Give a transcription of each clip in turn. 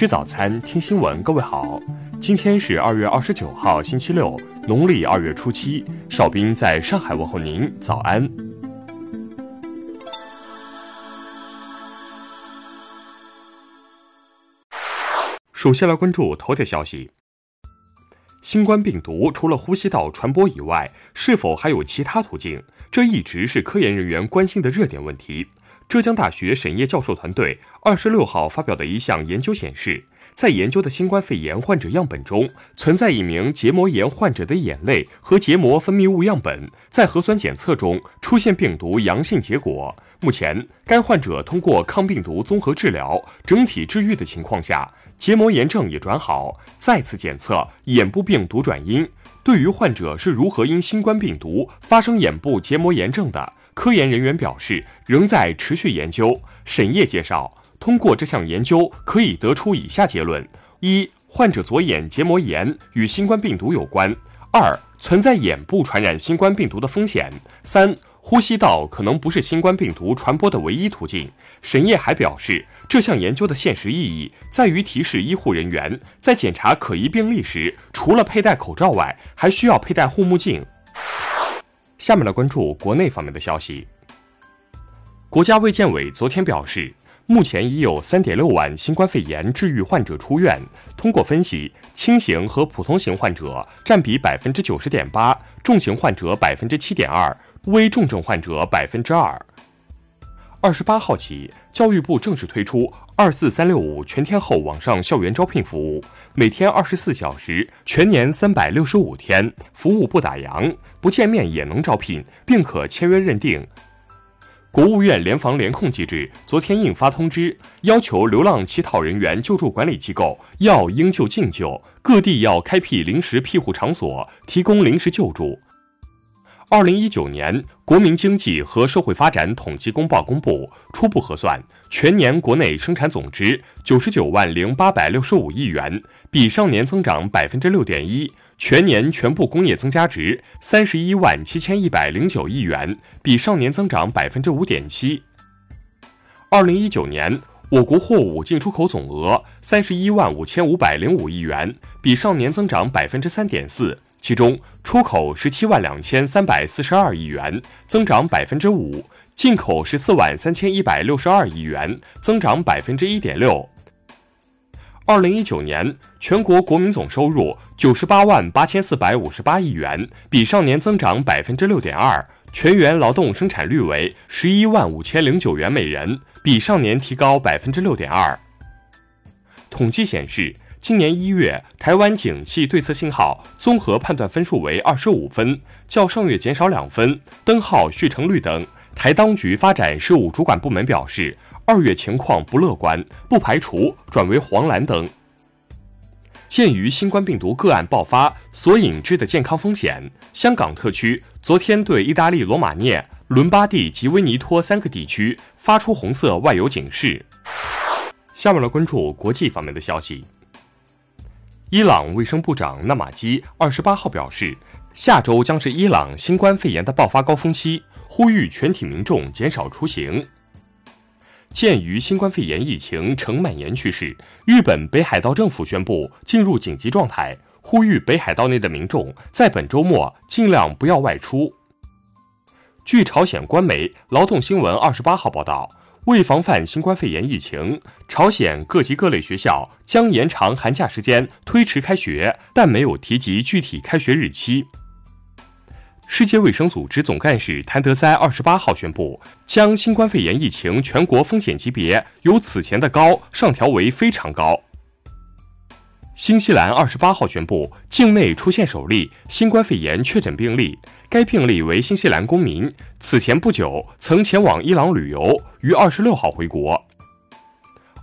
吃早餐，听新闻。各位好，今天是二月二十九号，星期六，农历二月初七。哨兵在上海问候您，早安。首先来关注头条消息：新冠病毒除了呼吸道传播以外，是否还有其他途径？这一直是科研人员关心的热点问题。浙江大学沈烨教授团队二十六号发表的一项研究显示，在研究的新冠肺炎患者样本中，存在一名结膜炎患者的眼泪和结膜分泌物样本在核酸检测中出现病毒阳性结果。目前，该患者通过抗病毒综合治疗，整体治愈的情况下，结膜炎症也转好。再次检测眼部病毒转阴。对于患者是如何因新冠病毒发生眼部结膜炎症的？科研人员表示，仍在持续研究。沈烨介绍，通过这项研究可以得出以下结论：一、患者左眼结膜炎与新冠病毒有关；二、存在眼部传染新冠病毒的风险；三、呼吸道可能不是新冠病毒传播的唯一途径。沈烨还表示，这项研究的现实意义在于提示医护人员在检查可疑病例时，除了佩戴口罩外，还需要佩戴护目镜。下面来关注国内方面的消息。国家卫健委昨天表示，目前已有三点六万新冠肺炎治愈患者出院。通过分析，轻型和普通型患者占比百分之九十点八，重型患者百分之七点二，危重症患者百分之二。二十八号起，教育部正式推出“二四三六五”全天候网上校园招聘服务，每天二十四小时，全年三百六十五天，服务不打烊，不见面也能招聘，并可签约认定。国务院联防联控机制昨天印发通知，要求流浪乞讨人员救助管理机构要应救尽救，各地要开辟临时庇护场所，提供临时救助。二零一九年国民经济和社会发展统计公报公布，初步核算，全年国内生产总值九十九万零八百六十五亿元，比上年增长百分之六点一；全年全部工业增加值三十一万七千一百零九亿元，比上年增长百分之五点七。二零一九年我国货物进出口总额三十一万五千五百零五亿元，比上年增长百分之三点四。其中，出口十七万两千三百四十二亿元，增长百分之五；进口十四万三千一百六十二亿元，增长百分之一点六。二零一九年全国国民总收入九十八万八千四百五十八亿元，比上年增长百分之六点二；全员劳动生产率为十一万五千零九元每人，比上年提高百分之六点二。统计显示。今年一月，台湾景气对策信号综合判断分数为二十五分，较上月减少两分，灯号续成绿灯。台当局发展事务主管部门表示，二月情况不乐观，不排除转为黄蓝灯。鉴于新冠病毒个案爆发所引致的健康风险，香港特区昨天对意大利罗马涅、伦巴第及威尼托三个地区发出红色外游警示。下面来关注国际方面的消息。伊朗卫生部长纳马基二十八号表示，下周将是伊朗新冠肺炎的爆发高峰期，呼吁全体民众减少出行。鉴于新冠肺炎疫情呈蔓延趋势，日本北海道政府宣布进入紧急状态，呼吁北海道内的民众在本周末尽量不要外出。据朝鲜官媒《劳动新闻》二十八号报道。为防范新冠肺炎疫情，朝鲜各级各类学校将延长寒假时间，推迟开学，但没有提及具体开学日期。世界卫生组织总干事谭德塞二十八号宣布，将新冠肺炎疫情全国风险级别由此前的高上调为非常高。新西兰二十八号宣布，境内出现首例新冠肺炎确诊病例。该病例为新西兰公民，此前不久曾前往伊朗旅游，于二十六号回国。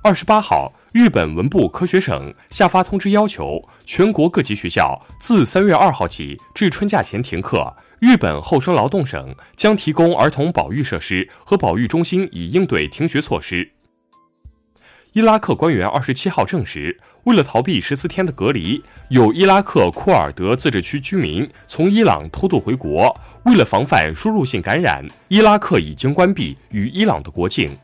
二十八号，日本文部科学省下发通知，要求全国各级学校自三月二号起至春假前停课。日本厚生劳动省将提供儿童保育设施和保育中心，以应对停学措施。伊拉克官员二十七号证实，为了逃避十四天的隔离，有伊拉克库尔德自治区居民从伊朗偷渡回国。为了防范输入性感染，伊拉克已经关闭与伊朗的国境。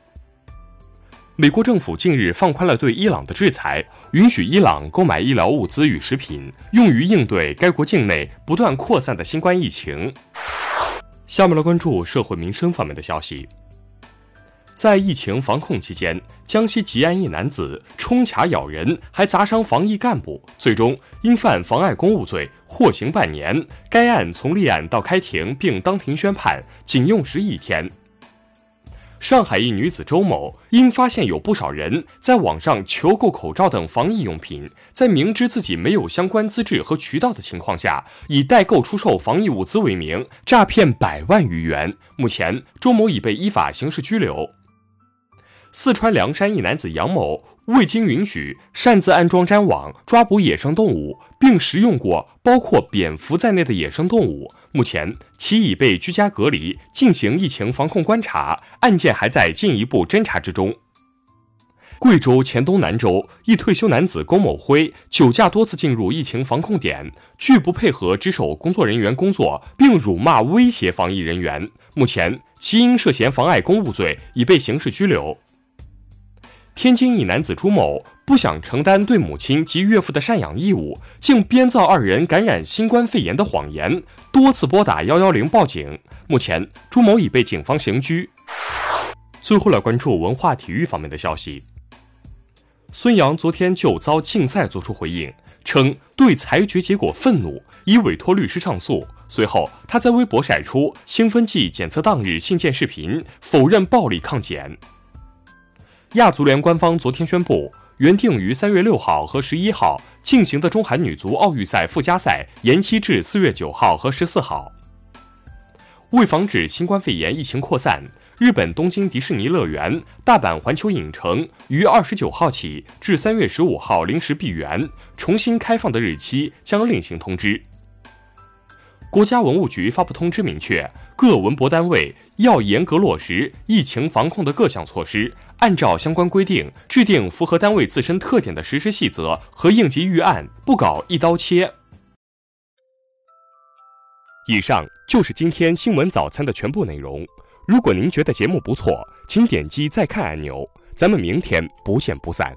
美国政府近日放宽了对伊朗的制裁，允许伊朗购买医疗物资与食品，用于应对该国境内不断扩散的新冠疫情。下面来关注社会民生方面的消息。在疫情防控期间，江西吉安一男子冲卡咬人，还砸伤防疫干部，最终因犯妨碍公务罪获刑半年。该案从立案到开庭并当庭宣判，仅用时一天。上海一女子周某因发现有不少人在网上求购口罩等防疫用品，在明知自己没有相关资质和渠道的情况下，以代购出售防疫物资为名诈骗百万余元。目前，周某已被依法刑事拘留。四川凉山一男子杨某未经允许擅自安装粘网抓捕野生动物，并食用过包括蝙蝠在内的野生动物。目前，其已被居家隔离，进行疫情防控观察，案件还在进一步侦查之中。贵州黔东南州一退休男子龚某辉酒驾多次进入疫情防控点，拒不配合值守工作人员工作，并辱骂威胁防疫人员。目前，其因涉嫌妨碍公务罪已被刑事拘留。天津一男子朱某不想承担对母亲及岳父的赡养义务，竟编造二人感染新冠肺炎的谎言，多次拨打幺幺零报警。目前，朱某已被警方刑拘。最后来关注文化体育方面的消息。孙杨昨天就遭禁赛作出回应，称对裁决结果愤怒，已委托律师上诉。随后，他在微博晒出兴奋剂检测当日信件视频，否认暴力抗检。亚足联官方昨天宣布，原定于三月六号和十一号进行的中韩女足奥运赛附加赛延期至四月九号和十四号。为防止新冠肺炎疫情扩散，日本东京迪士尼乐园、大阪环球影城于二十九号起至三月十五号临时闭园，重新开放的日期将另行通知。国家文物局发布通知，明确各文博单位要严格落实疫情防控的各项措施，按照相关规定制定符合单位自身特点的实施细则和应急预案，不搞一刀切。以上就是今天新闻早餐的全部内容。如果您觉得节目不错，请点击再看按钮。咱们明天不见不散。